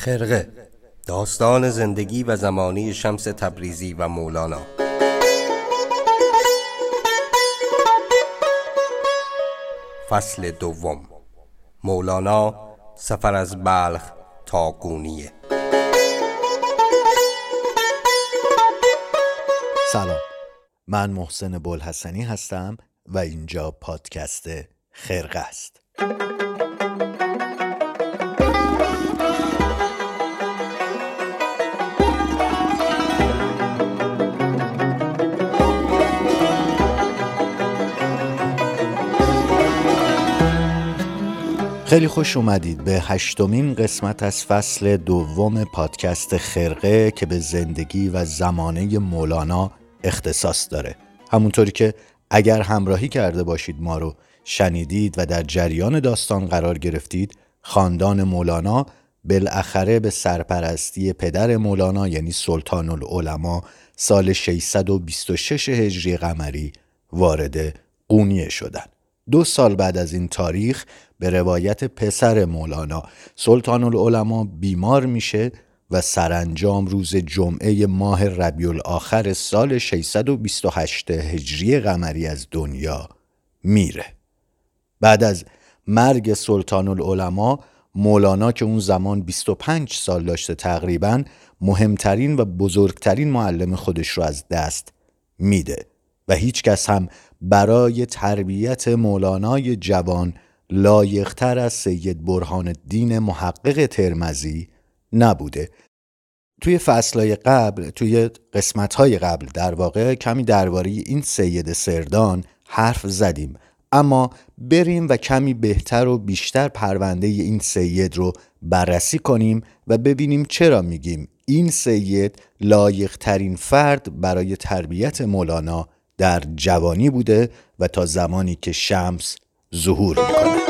خرقه داستان زندگی و زمانی شمس تبریزی و مولانا. فصل دوم. مولانا سفر از بلخ تا گونیه. سلام. من محسن بلحسنی هستم و اینجا پادکست خرقه است. خیلی خوش اومدید به هشتمین قسمت از فصل دوم پادکست خرقه که به زندگی و زمانه مولانا اختصاص داره همونطوری که اگر همراهی کرده باشید ما رو شنیدید و در جریان داستان قرار گرفتید خاندان مولانا بالاخره به سرپرستی پدر مولانا یعنی سلطان العلماء سال 626 هجری قمری وارد قونیه شدند. دو سال بعد از این تاریخ به روایت پسر مولانا. سلطان العلماء بیمار میشه و سرانجام روز جمعه ماه ربیع الاخر سال 628 هجری قمری از دنیا میره. بعد از مرگ سلطان العلماء مولانا که اون زمان 25 سال داشته تقریبا مهمترین و بزرگترین معلم خودش رو از دست میده و هیچ کس هم برای تربیت مولانای جوان لایقتر از سید برهان الدین محقق ترمزی نبوده. توی فصلهای قبل توی قسمتهای قبل در واقع کمی درباره این سید سردان حرف زدیم. اما بریم و کمی بهتر و بیشتر پرونده این سید رو بررسی کنیم و ببینیم چرا میگیم این سید لایق ترین فرد برای تربیت مولانا در جوانی بوده و تا زمانی که شمس ظهور می‌کنه.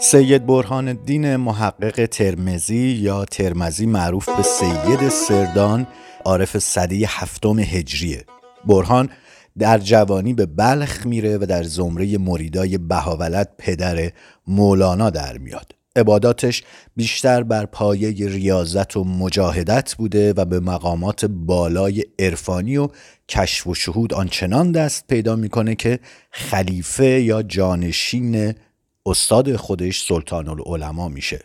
سید برهان الدین محقق ترمزی یا ترمزی معروف به سید سردان عارف صدی هفتم هجریه. برهان در جوانی به بلخ میره و در زمره مریدای بهاولت پدر مولانا در میاد. عباداتش بیشتر بر پایه ریاضت و مجاهدت بوده و به مقامات بالای عرفانی و کشف و شهود آنچنان دست پیدا می‌کنه که خلیفه یا جانشین استاد خودش سلطان العلماء میشه.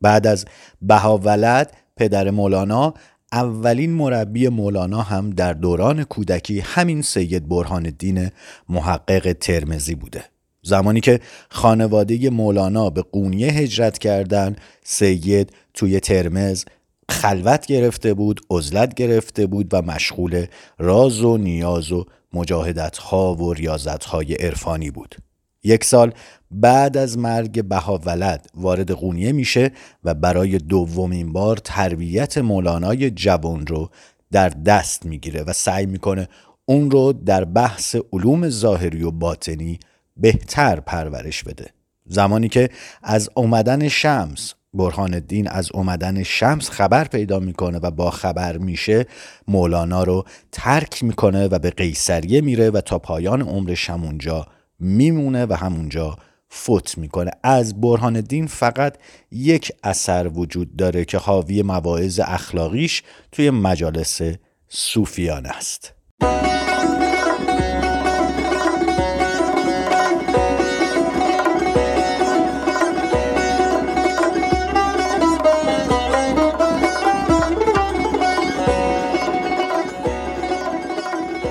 بعد از بهاولد پدر مولانا اولین مربی مولانا هم در دوران کودکی همین سید برهان الدین محقق ترمزی بوده. زمانی که خانواده مولانا به قونیه هجرت کردند سید توی ترمز خلوت گرفته بود عزلت گرفته بود و مشغول راز و نیاز و مجاهدت ها و ریاضت های عرفانی بود. یک سال بعد از مرگ بهاولد وارد قونیه میشه و برای دومین بار تربیت مولانای جوان رو در دست می‌گیره و سعی می‌کنه اون رو در بحث علوم ظاهری و باطنی بهتر پرورش بده. زمانی که از اومدن شمس برهان الدین از اومدن شمس خبر پیدا می‌کنه و با خبر میشه مولانا رو ترک می‌کنه و به قیصریه میره و تا پایان عمرش همونجا میمونه و همونجا فوت می‌کنه. از برهان الدین فقط یک اثر وجود داره که حاوی مواعظ اخلاقیش توی مجالس صوفیان است.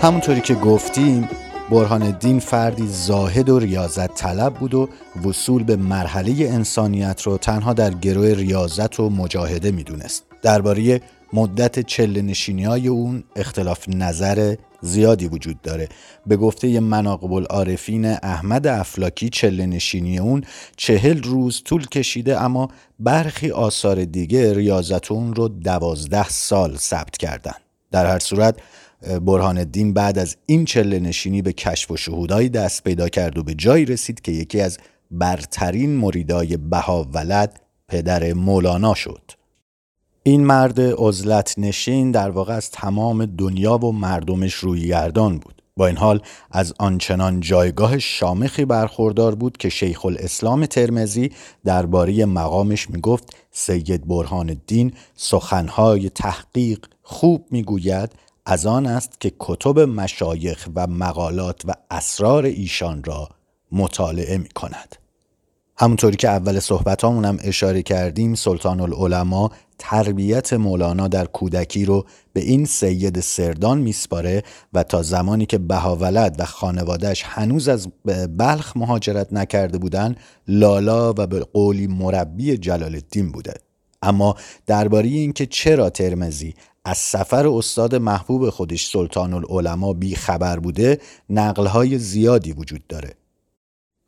همونطوری که گفتیم برهان الدین فردی زاهد و ریاضت طلب بود و وصول به مرحله انسانیت رو تنها در گروه ریاضت و مجاهده می‌دونست. درباره مدت چله نشینی های اون اختلاف نظر زیادی وجود داره به گفته مناقب العارفین احمد افلاکی چله نشینی اون چهل روز طول کشیده اما برخی آثار دیگه ریاضت اون رو دوازده سال ثبت کردن در هر صورت برهان الدین بعد از این چله نشینی به کشف و شهودهایی دست پیدا کرد و به جایی رسید که یکی از برترین مریدای بهاولد پدر مولانا شد. این مرد عزلت نشین در واقع از تمام دنیا و مردمش روی گردان بود. با این حال از آنچنان جایگاه شامخی برخوردار بود که شیخ الاسلام ترمزی درباره مقامش می‌گفت سید برهان الدین سخنهای تحقیق خوب می‌گوید از آن است که کتب مشایخ و مقالات و اسرار ایشان را مطالعه می کند. همونطوری که اول صحبت هم اشاره کردیم سلطان العلماء تربیت مولانا در کودکی رو به این سید سردان میسپاره و تا زمانی که بهاولد و خانوادهش هنوز از بلخ مهاجرت نکرده بودن لالا و به قولی مربی جلال الدین بوده اما درباره اینکه چرا ترمزی از سفر استاد محبوب خودش سلطان العلماء بی خبر بوده نقلهای زیادی وجود داره.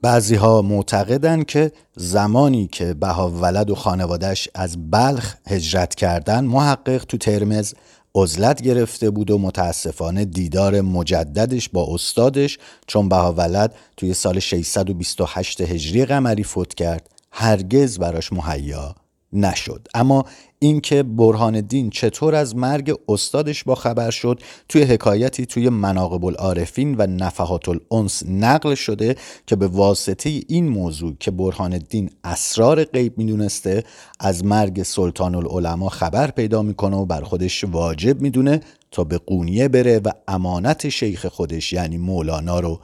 بعضی ها معتقدن که زمانی که بها ولد و خانوادش از بلخ هجرت کردن محقق تو ترمز عزلت گرفته بود و متاسفانه دیدار مجددش با استادش چون بها ولد توی سال 628 هجری قمری فوت کرد هرگز براش مهیا نشد. اما اینکه برهان الدین چطور از مرگ استادش با خبر شد توی حکایتی توی مناقب العارفین و نفحات الانس نقل شده که به واسطه این موضوع که برهان الدین اسرار غیب می‌دونسته از مرگ سلطان العلماء خبر پیدا می‌کنه و بر خودش واجب می‌دونه تا به قونیه بره و امانت شیخ خودش یعنی مولانا رو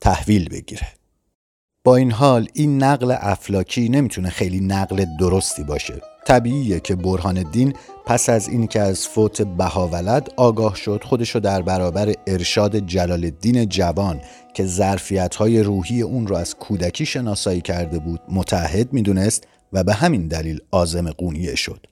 تحویل بگیره. با این حال این نقل افلاکی نمی‌تونه خیلی نقل درستی باشه. طبیعیه که برهان الدین پس از این که از فوت بهاولد آگاه شد خودشو در برابر ارشاد جلال الدین جوان که ظرفیت های روحی اون رو از کودکی شناسایی کرده بود متحد می‌دونست و به همین دلیل آزم قونیه شد.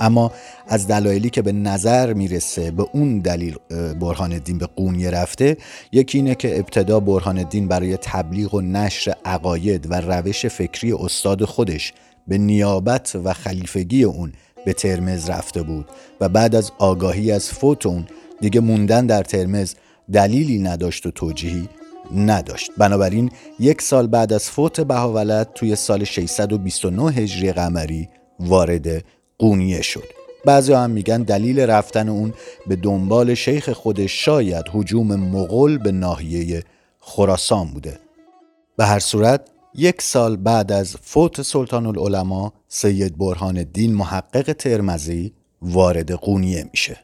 اما از دلایلی که به نظر می‌رسه به اون دلیل برهان الدین به قونیه رفته یکی اینه که ابتدا برهان الدین برای تبلیغ و نشر عقاید و روش فکری استاد خودش به نیابت و خلیفگی اون به ترمز رفته بود و بعد از آگاهی از فوت اون دیگه موندن در ترمز دلیلی نداشت و توجیهی نداشت. بنابراین یک سال بعد از فوت بهاولد توی سال 629 هجری قمری وارد قونیه شد. بعضی هم میگن دلیل رفتن اون به دنبال شیخ خودش شاید حجوم مغول به ناحیه خراسان بوده. به هر صورت یک سال بعد از فوت سلطان العلماء سید برهان الدین محقق ترمزی وارد قونیه میشه.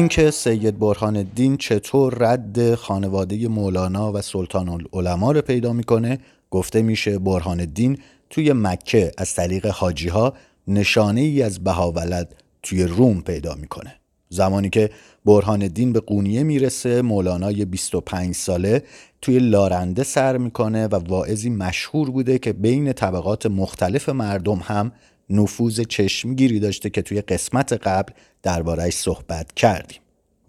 اینکه سید برهان الدین چطور رد خانواده مولانا و سلطان العلماء رو پیدا می‌کنه گفته میشه برهان الدین توی مکه از طریق حاجی ها نشانه ای از بهاولد توی روم پیدا می‌کنه. زمانی که برهان الدین به قونیه می‌رسه مولانای 25 ساله توی لارنده سر می‌کنه و واعظی مشهور بوده که بین طبقات مختلف مردم هم نفوذ چشمگیری داشته که توی قسمت قبل دربارهش صحبت کردیم.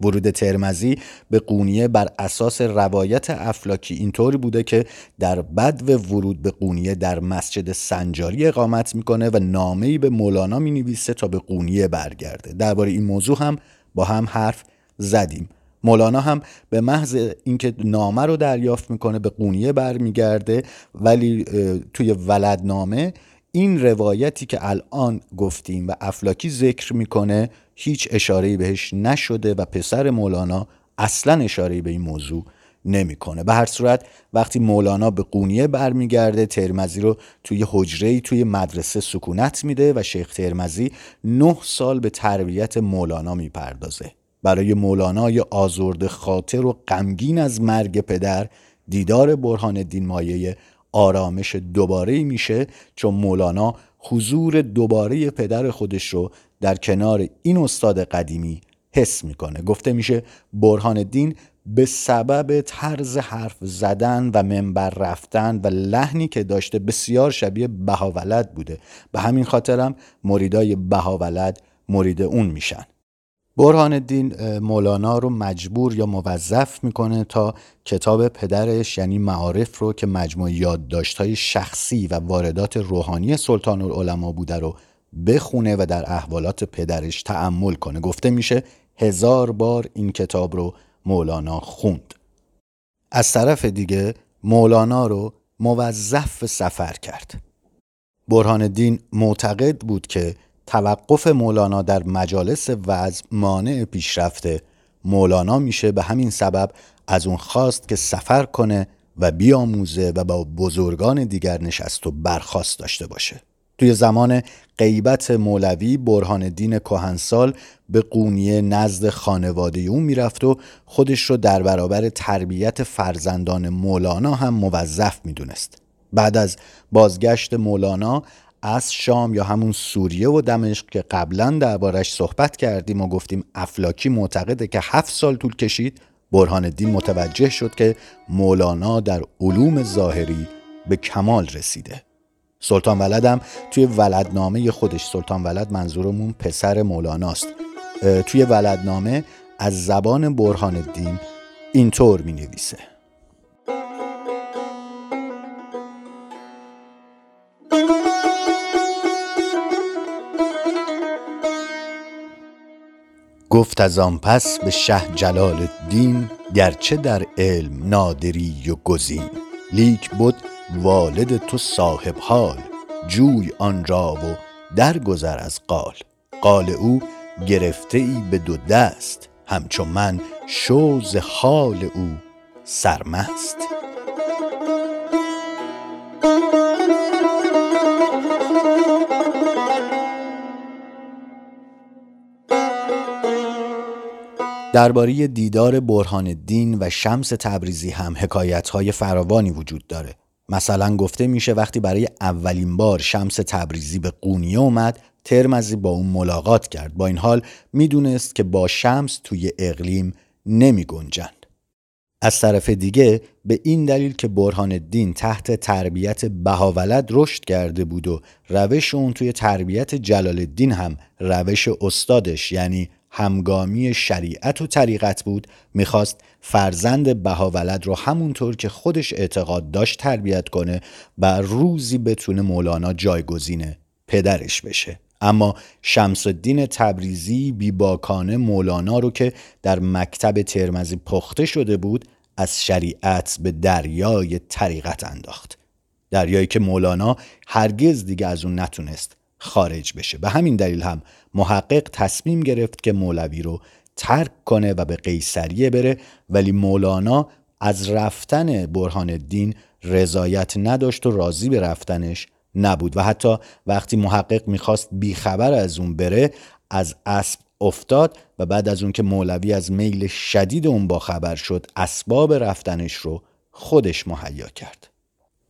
ورود ترمزی به قونیه بر اساس روایت افلاکی اینطوری بوده که در بد و ورود به قونیه در مسجد سنجاری اقامت می‌کنه و نامه‌ای به مولانا می‌نویسه تا به قونیه برگرده. درباره این موضوع هم با هم حرف زدیم. مولانا هم به محض اینکه نامه رو دریافت می‌کنه به قونیه برمیگرده ولی توی ولدنامه این روایتی که الان گفتیم و افلاکی ذکر می‌کنه هیچ اشاره بهش نشده و پسر مولانا اصلا اشاره به این موضوع نمی‌کنه. به هر صورت وقتی مولانا به قونیه برمیگرده ترمزی رو توی حجره توی مدرسه سکونت میده و شیخ ترمزی نه سال به تربیت مولانا می‌پردازه. برای مولانای آزرد خاطر و غمگین از مرگ پدر دیدار برهان الدین مایه آرامش دوباره میشه چون مولانا حضور دوباره پدر خودش رو در کنار این استاد قدیمی حس می‌کنه. گفته میشه برهان الدین به سبب طرز حرف زدن و منبر رفتن و لحنی که داشته بسیار شبیه بهاولد بوده. به همین خاطرم مریدای بهاولد مرید اون میشن. برهان الدین مولانا رو مجبور یا موظف می‌کنه تا کتاب پدرش یعنی معارف رو که مجموع یادداشت‌های شخصی و واردات روحانی سلطان العلماء بوده رو بخونه و در احوالات پدرش تعمل کنه. گفته میشه هزار بار این کتاب رو مولانا خوند. از طرف دیگه مولانا رو موظف سفر کرد. برهان الدین معتقد بود که توقف مولانا در مجالس وعظ مانع پیشرفته. مولانا میشه به همین سبب از اون خواست که سفر کنه و بیاموزه و با بزرگان دیگر نشست و برخواست داشته باشه. توی زمان غیبت مولوی برهان الدین کهنسال به قونیه نزد خانواده او می‌رفت و خودش رو در برابر تربیت فرزندان مولانا هم موظف می‌دونست. بعد از بازگشت مولانا از شام یا همون سوریه و دمشق که قبلا دربارش صحبت کردیم و گفتیم افلاکی معتقده که هفت سال طول کشید برهان الدین متوجه شد که مولانا در علوم ظاهری به کمال رسیده. سلطان ولدم توی ولدنامه خودش سلطان ولد منظورمون پسر مولاناست. توی ولدنامه از زبان برهان الدین اینطور می نویسه گفت از آن پس به شه جلال الدین گرچه در علم نادری و گزین. لیک بود والد تو صاحب حال جوی آن را و درگذر از قال. قال او گرفته ای به دو دست همچون من شوز حال او سرمست. درباره دیدار برهان الدین و شمس تبریزی هم حکایت های فراوانی وجود داره مثلا گفته میشه وقتی برای اولین بار شمس تبریزی به قونیه اومد ترمزی با اون ملاقات کرد با این حال می‌دونست که با شمس توی اقلیم نمی گنجند. از طرف دیگه به این دلیل که برهان الدین تحت تربیت بهاولد رشد کرده بود و روش اون توی تربیت جلال الدین هم روش استادش یعنی همگامی شریعت و طریقت بود می‌خواست فرزند بهاولد رو همونطور که خودش اعتقاد داشت تربیت کنه و روزی بتونه مولانا جایگزینه پدرش بشه. اما شمس الدین تبریزی بیباکانه مولانا رو که در مکتب ترمزی پخته شده بود از شریعت به دریای طریقت انداخت. دریایی که مولانا هرگز دیگه از اون نتونست خارج بشه. به همین دلیل هم محقق تصمیم گرفت که مولوی رو ترک کنه و به قیصریه بره ولی مولانا از رفتن برهان الدین رضایت نداشت و راضی به رفتنش نبود. و حتی وقتی محقق می‌خواست بیخبر از اون بره از اسب افتاد و بعد از اون که مولوی از میل شدید اون با خبر شد اسباب رفتنش رو خودش مهیا کرد.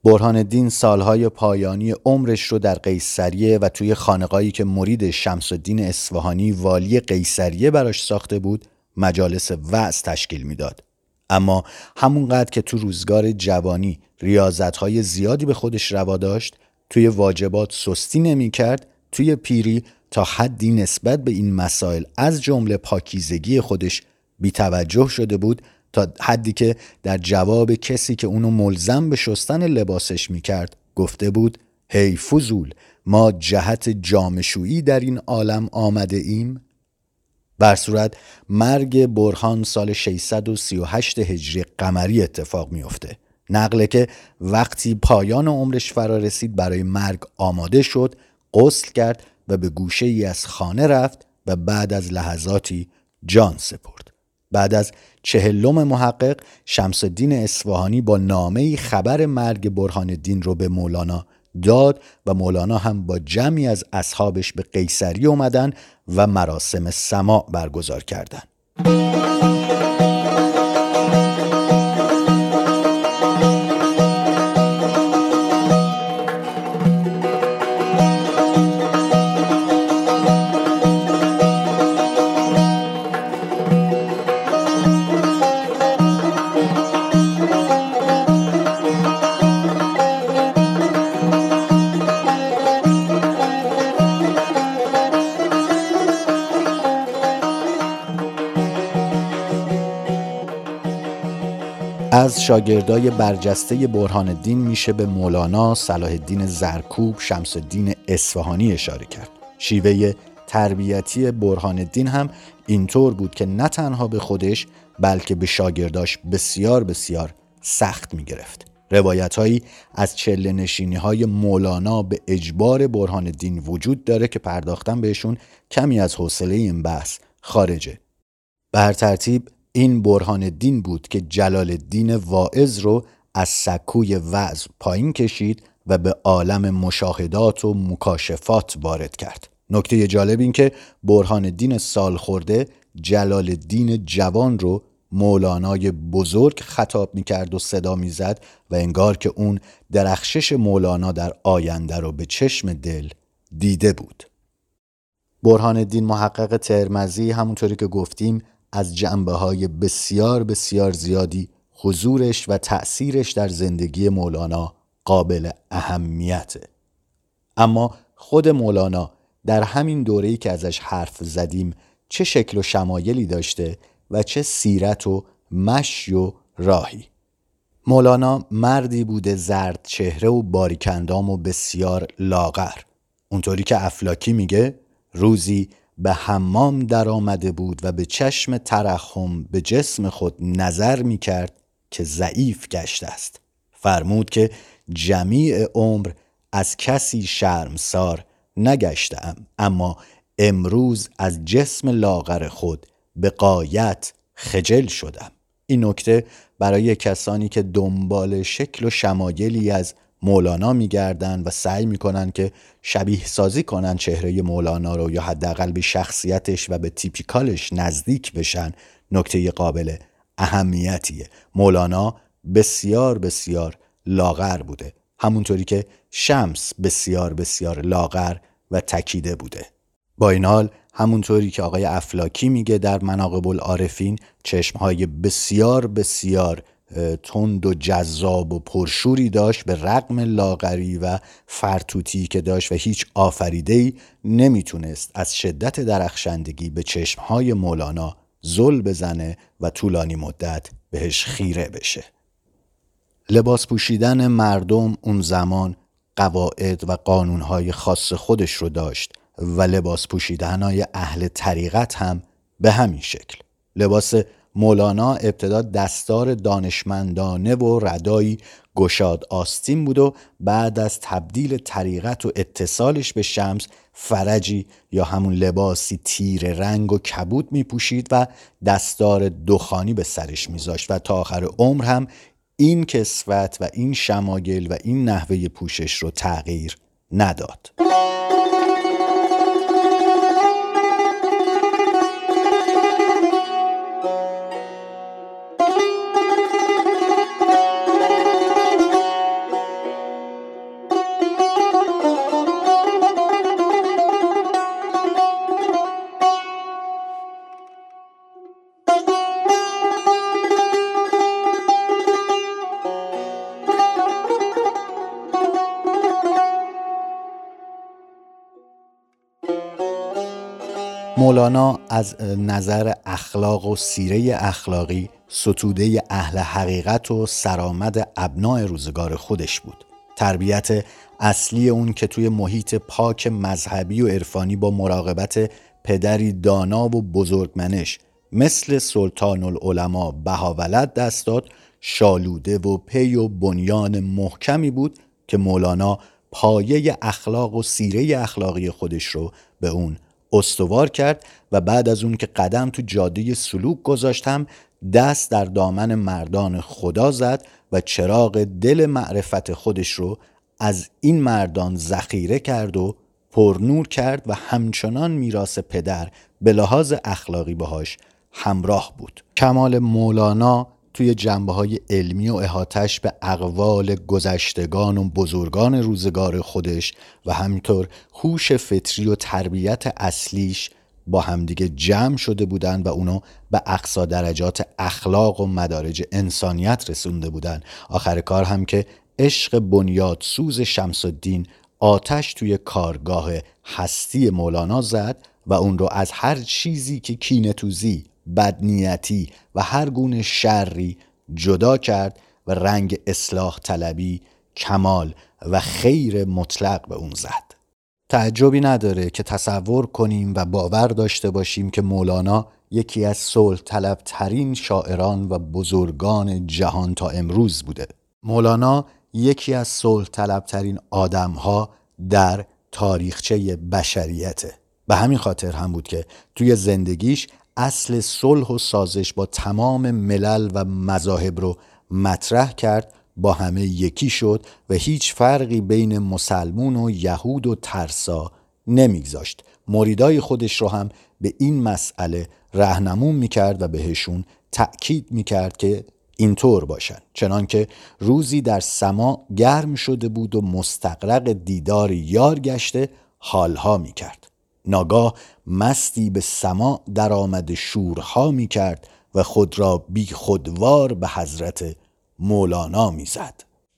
برهان الدین سالهای پایانی عمرش رو در قیصریه و توی خانقایی که مرید شمس الدین اصفهانی والی قیصریه براش ساخته بود مجالس وعظ تشکیل می‌داد. اما همونقدر که تو روزگار جوانی ریاضتهای زیادی به خودش روا داشت توی واجبات سستی نمی کرد توی پیری تا حدی نسبت به این مسائل از جمله پاکیزگی خودش بیتوجه شده بود تا حدی که در جواب کسی که اونو ملزم به شستن لباسش می‌کرد گفته بود هی فضول ما جهت جامشویی در این عالم آمده ایم؟ بر صورت مرگ برهان سال 638 هجری قمری اتفاق میافته. نقله که وقتی پایان عمرش فرا رسید برای مرگ آماده شد قسل کرد و به گوشه ای از خانه رفت و بعد از لحظاتی جان سپرد. بعد از چهلم محقق شمس الدین اصفهانی با نامه خبر مرگ برهان الدین رو به مولانا داد و مولانا هم با جمعی از اصحابش به قیصری اومدن و مراسم سماع برگزار کردند. از شاگردای برجسته برهان الدین میشه به مولانا صلاح الدین زرکوب شمس الدین اصفهانی اشاره کرد شیوه تربیتی برهان الدین هم اینطور بود که نه تنها به خودش بلکه به شاگرداش بسیار بسیار سخت می گرفت. روایت هایی از چله نشینی های مولانا به اجبار برهان الدین وجود داره که پرداختن بهشون کمی از حوصله این بحث خارجه. بر ترتیب این برهان الدین بود که جلال الدین واعظ رو از سکوی وعظ پایین کشید و به عالم مشاهدات و مکاشفات وارد کرد. نکته جالب این که برهان سال خورده جلال الدین جوان رو مولانای بزرگ خطاب می‌کرد و صدا می‌زد و انگار که اون درخشش مولانا در آینده رو به چشم دل دیده بود. برهان الدین محقق ترمزی همونطوری که گفتیم از جنبه های بسیار بسیار زیادی حضورش و تأثیرش در زندگی مولانا قابل اهمیته. اما خود مولانا در همین دوره‌ای که ازش حرف زدیم چه شکل و شمایلی داشته و چه سیرت و مشی و راهی مولانا مردی بوده زرد چهره و باریکندام و بسیار لاغر اونطوری که افلاکی میگه روزی به حمام در آمده بود و به چشم ترحم به جسم خود نظر می‌کرد که ضعیف گشته است. فرمود که جمیع عمر از کسی شرمسار نگشتم اما امروز از جسم لاغر خود به قایت خجل شدم. این نکته برای کسانی که دنبال شکل و شمایلی از مولانا میگردن و سعی می‌کنن که شبیه سازی کنن چهره مولانا رو یا حداقل به شخصیتش و به تیپیکالش نزدیک بشن نکته قابل اهمیتیه. مولانا بسیار بسیار لاغر بوده. همونطوری که شمس بسیار بسیار لاغر و تکیده بوده. با این حال همونطوری که آقای افلاکی میگه در مناقب العارفین چشمهای بسیار بسیار تند و جذاب و پرشوری داشت به رقم لاغری و فرتوتی که داشت و هیچ آفریدهی نمی‌تونست از شدت درخشندگی به چشمهای مولانا زل بزنه و طولانی مدت بهش خیره بشه. لباس پوشیدن مردم اون زمان قواعد و قانونهای خاص خودش رو داشت و لباس پوشیدنهای اهل طریقت هم به همین شکل. لباس مولانا ابتدا دستار دانشمندانه و ردایی گشاد آستین بود و بعد از تبدیل طریقت و اتصالش به شمس فرجی یا همون لباسی تیر رنگ و کبود می پوشید و دستار دخانی به سرش میذاشت و تا آخر عمر هم این کسوت و این شماگل و این نحوه پوشش رو تغییر نداد. مولانا از نظر اخلاق و سیره اخلاقی ستوده اهل حقیقت و سرآمد ابناع روزگار خودش بود. تربیت اصلی اون که توی محیط پاک مذهبی و عرفانی با مراقبت پدری دانا و بزرگمنش مثل سلطان العلماء بهاولد دست داد شالوده و پی و بنیان محکمی بود که مولانا پایه اخلاق و سیره اخلاقی خودش رو به اون استوار کرد و بعد از اون که قدم تو جاده سلوک گذاشتم دست در دامن مردان خدا زد و چراغ دل معرفت خودش رو از این مردان ذخیره کرد و پرنور کرد و همچنان میراث پدر به لحاظ اخلاقی باهاش همراه بود. کمال مولانا توی جنبه های علمی و احاتش به اقوال گذشتگان و بزرگان روزگار خودش و همینطور هوش فطری و تربیت اصلیش با همدیگه جمع شده بودن و اونو به اقصا درجات اخلاق و مدارج انسانیت رسونده بودن. آخر کار هم که عشق بنیاد سوز شمس الدین آتش توی کارگاه هستی مولانا زد و اون رو از هر چیزی که کینتوزی بدنیتی و هر گونه شری جدا کرد و رنگ اصلاح طلبی کمال و خیر مطلق به اون زد. تعجبی نداره که تصور کنیم و باور داشته باشیم که مولانا یکی از صلح طلبترین شاعران و بزرگان جهان تا امروز بوده. مولانا یکی از صلح طلبترین آدمها در تاریخچه بشریته. به همین خاطر هم بود که توی زندگیش اصل صلح و سازش با تمام ملل و مذاهب رو مطرح کرد با همه یکی شد و هیچ فرقی بین مسلمون و یهود و ترسا نمیگذاشت. مریدای خودش رو هم به این مسئله رهنمون می‌کرد و بهشون تأکید می‌کرد که اینطور باشن. چنانکه روزی در سما گرم شده بود و مستقرق دیدار یار گشته حالها می‌کرد. ناگاه مستی به سما در آمد شورها می‌کرد و خود را بی خودوار به حضرت مولانا می‌زد.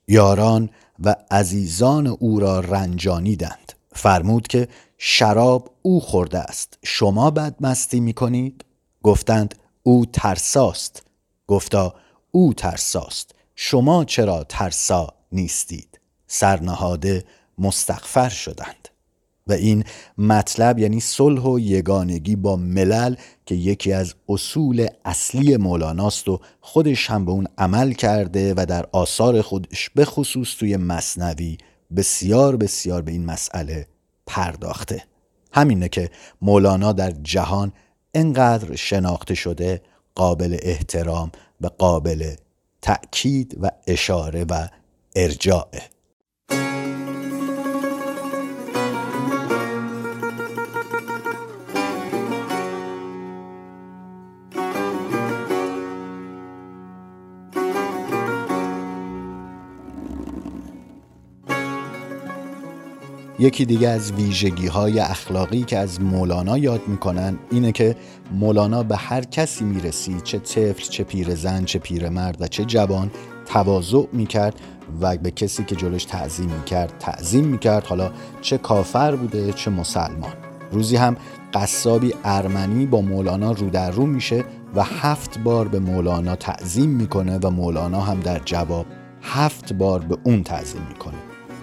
یاران و عزیزان او را رنجانیدند. فرمود که شراب او خورده است. شما بد مستی می کنید؟ گفتند او ترساست. گفتا او ترساست. شما چرا ترسا نیستید؟ سرنهاده مستغفر شدند. و این مطلب یعنی صلح و یگانگی با ملل که یکی از اصول اصلی مولاناست و خودش هم به اون عمل کرده و در آثار خودش به خصوص توی مصنوی بسیار بسیار به این مسئله پرداخته. همینه که مولانا در جهان انقدر شناخته شده قابل احترام و قابل تأکید و اشاره و ارجاعه. یکی دیگه از ویژگی های اخلاقی که از مولانا یاد می‌کنن اینه که مولانا به هر کسی می‌رسید چه طفل چه پیرزن چه پیرمرد و چه جوان تواضع می‌کرد و به کسی که جلوش تعظیم می‌کرد تعظیم می‌کرد. حالا چه کافر بوده چه مسلمان. روزی هم قصابی ارمنی با مولانا رو در رو میشه و هفت بار به مولانا تعظیم می‌کنه و مولانا هم در جواب هفت بار به اون تعظیم می‌کنه.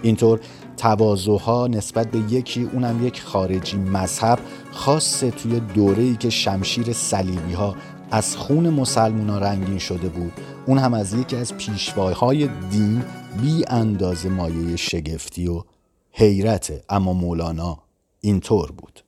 اینطور تواضعها نسبت به یکی اونم یک خارجی مذهب خاصه توی دوره‌ای که شمشیر صلیبی ها از خون مسلمان ها رنگین شده بود. اون هم از یکی از پیشوایهای دین بی اندازه مایه شگفتی و حیرته اما مولانا اینطور بود.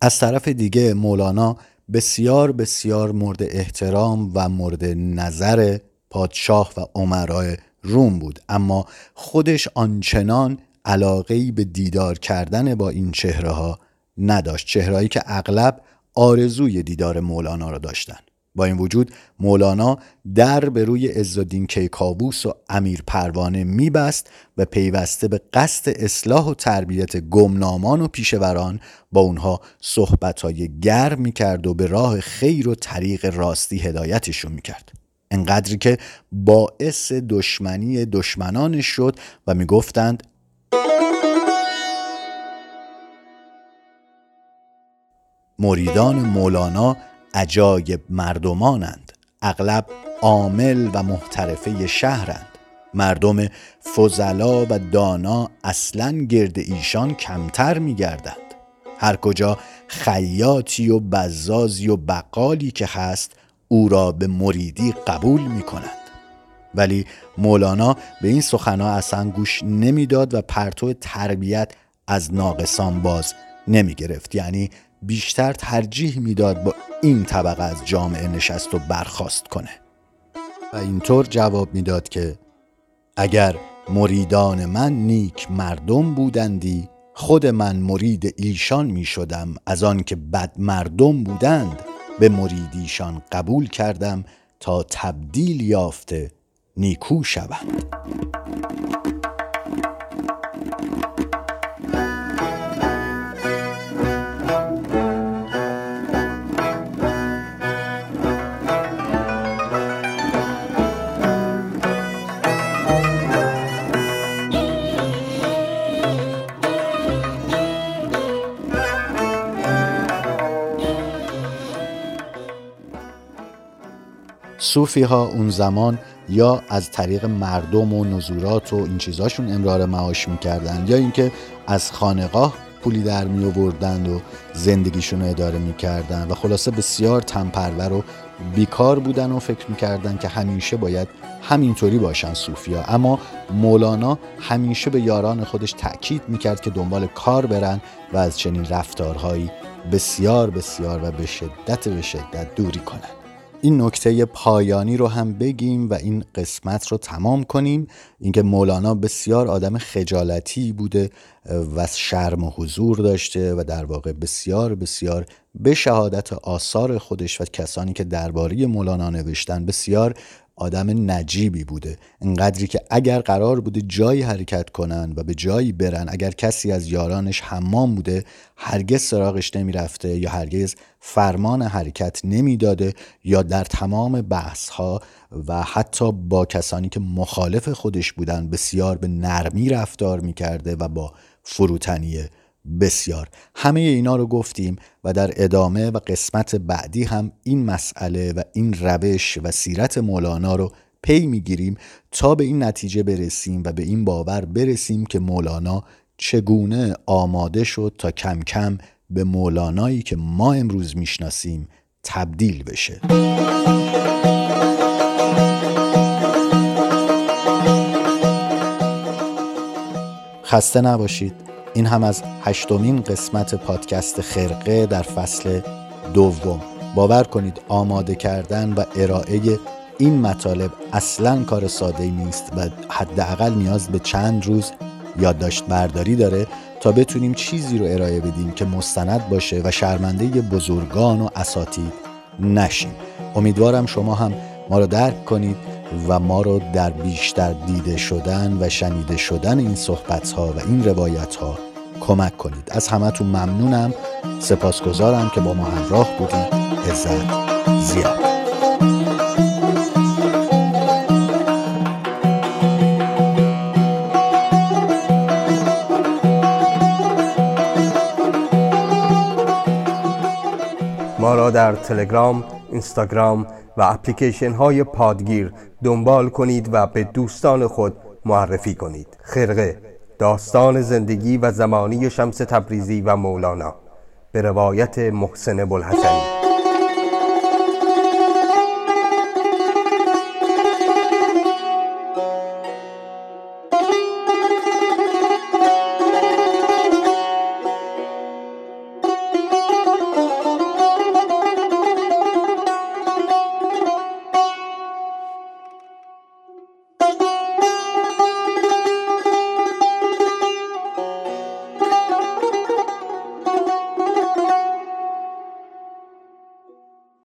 از طرف دیگه مولانا بسیار بسیار مورد احترام و مورد نظر پادشاه و عمرای روم بود. اما خودش آنچنان علاقه به دیدار کردن با این چهره ها نداشت چهرهایی که اغلب آرزوی دیدار مولانا را داشتند با این وجود مولانا در به روی عزالدین کیکاووس و امیر پروانه میبست و پیوسته به قصد اصلاح و تربیت گمنامان و پیشوران با اونها صحبتهای گرم می‌کرد و به راه خیر و طریق راستی هدایتشون می‌کرد. انقدری که باعث دشمنی دشمنانش شد و می‌گفتند مریدان مولانا عجایب مردمانند اغلب عامل و محترفه شهرند. مردم فضلا و دانا اصلا گرد ایشان کمتر میگردند. هر کجا خیاطی و بزازی و بقالی که هست او را به مریدی قبول می کنند ولی مولانا به این سخنها اصلا گوش نمی‌داد و پرتو تربیت از ناقصان باز نمی گرفت یعنی بیشتر ترجیح می‌داد با این طبقه از جامعه نشست و برخواست کنه. و اینطور جواب می‌داد که اگر مریدان من نیک مردم بودندی خود من مرید ایشان می شدم از آن که بد مردم بودند به مریدیشان قبول کردم تا تبدیل یافته نیکو شوند صوفی ها اون زمان یا از طریق مردم و نزورات و این چیزاشون امرار معاش می‌کردن یا اینکه از خانقاه پولی در می آوردند و زندگیشون رو اداره می‌کردن و خلاصه بسیار تنپرور و بیکار بودن و فکر می‌کردن که همیشه باید همینطوری باشن صوفیا. اما مولانا همیشه به یاران خودش تاکید می‌کرد که دنبال کار برن و از چنین رفتارهایی بسیار بسیار و به شدت به شدت دوری کنن. این نکته پایانی رو هم بگیم و این قسمت رو تمام کنیم. اینکه مولانا بسیار آدم خجالتی بوده و شرم و حضور داشته و در واقع بسیار بسیار به شهادت آثار خودش و کسانی که درباره مولانا نوشتن بسیار آدم نجیبی بوده. انقدری که اگر قرار بوده جایی حرکت کنن و به جایی برن اگر کسی از یارانش حمام بوده هرگز سراغش نمی‌رفته یا هرگز فرمان حرکت نمی‌داده یا در تمام بحث ها و حتی با کسانی که مخالف خودش بودن بسیار به نرمی رفتار می‌کرده و با فروتنیه بسیار. همه اینا رو گفتیم و در ادامه و قسمت بعدی هم این مسئله و این روش و سیرت مولانا رو پی می‌گیریم تا به این نتیجه برسیم و به این باور برسیم که مولانا چگونه آماده شد تا کم کم به مولانایی که ما امروز می‌شناسیم تبدیل بشه. خسته نباشید. این هم از هشتمین قسمت پادکست خرقه در فصل دوم. باور کنید آماده کردن و ارائه این مطالب اصلا کار ساده نیست و حداقل نیاز به چند روز یادداشت برداری داره تا بتونیم چیزی رو ارائه بدیم که مستند باشه و شرمنده بزرگان و اساتید نشیم. امیدوارم شما هم ما رو درک کنید و ما رو در بیشتر دیده شدن و شنیده شدن این صحبت ها و این روایت ها کمک کنید. از همتون ممنونم. سپاسگزارم که با ما همراه بودید عزت زیاد. ما را در تلگرام، اینستاگرام و اپلیکیشن های پادگیر دنبال کنید و به دوستان خود معرفی کنید. خرقه. داستان زندگی و زمانی شمس تبریزی و مولانا. به روایت محسن بلحسنی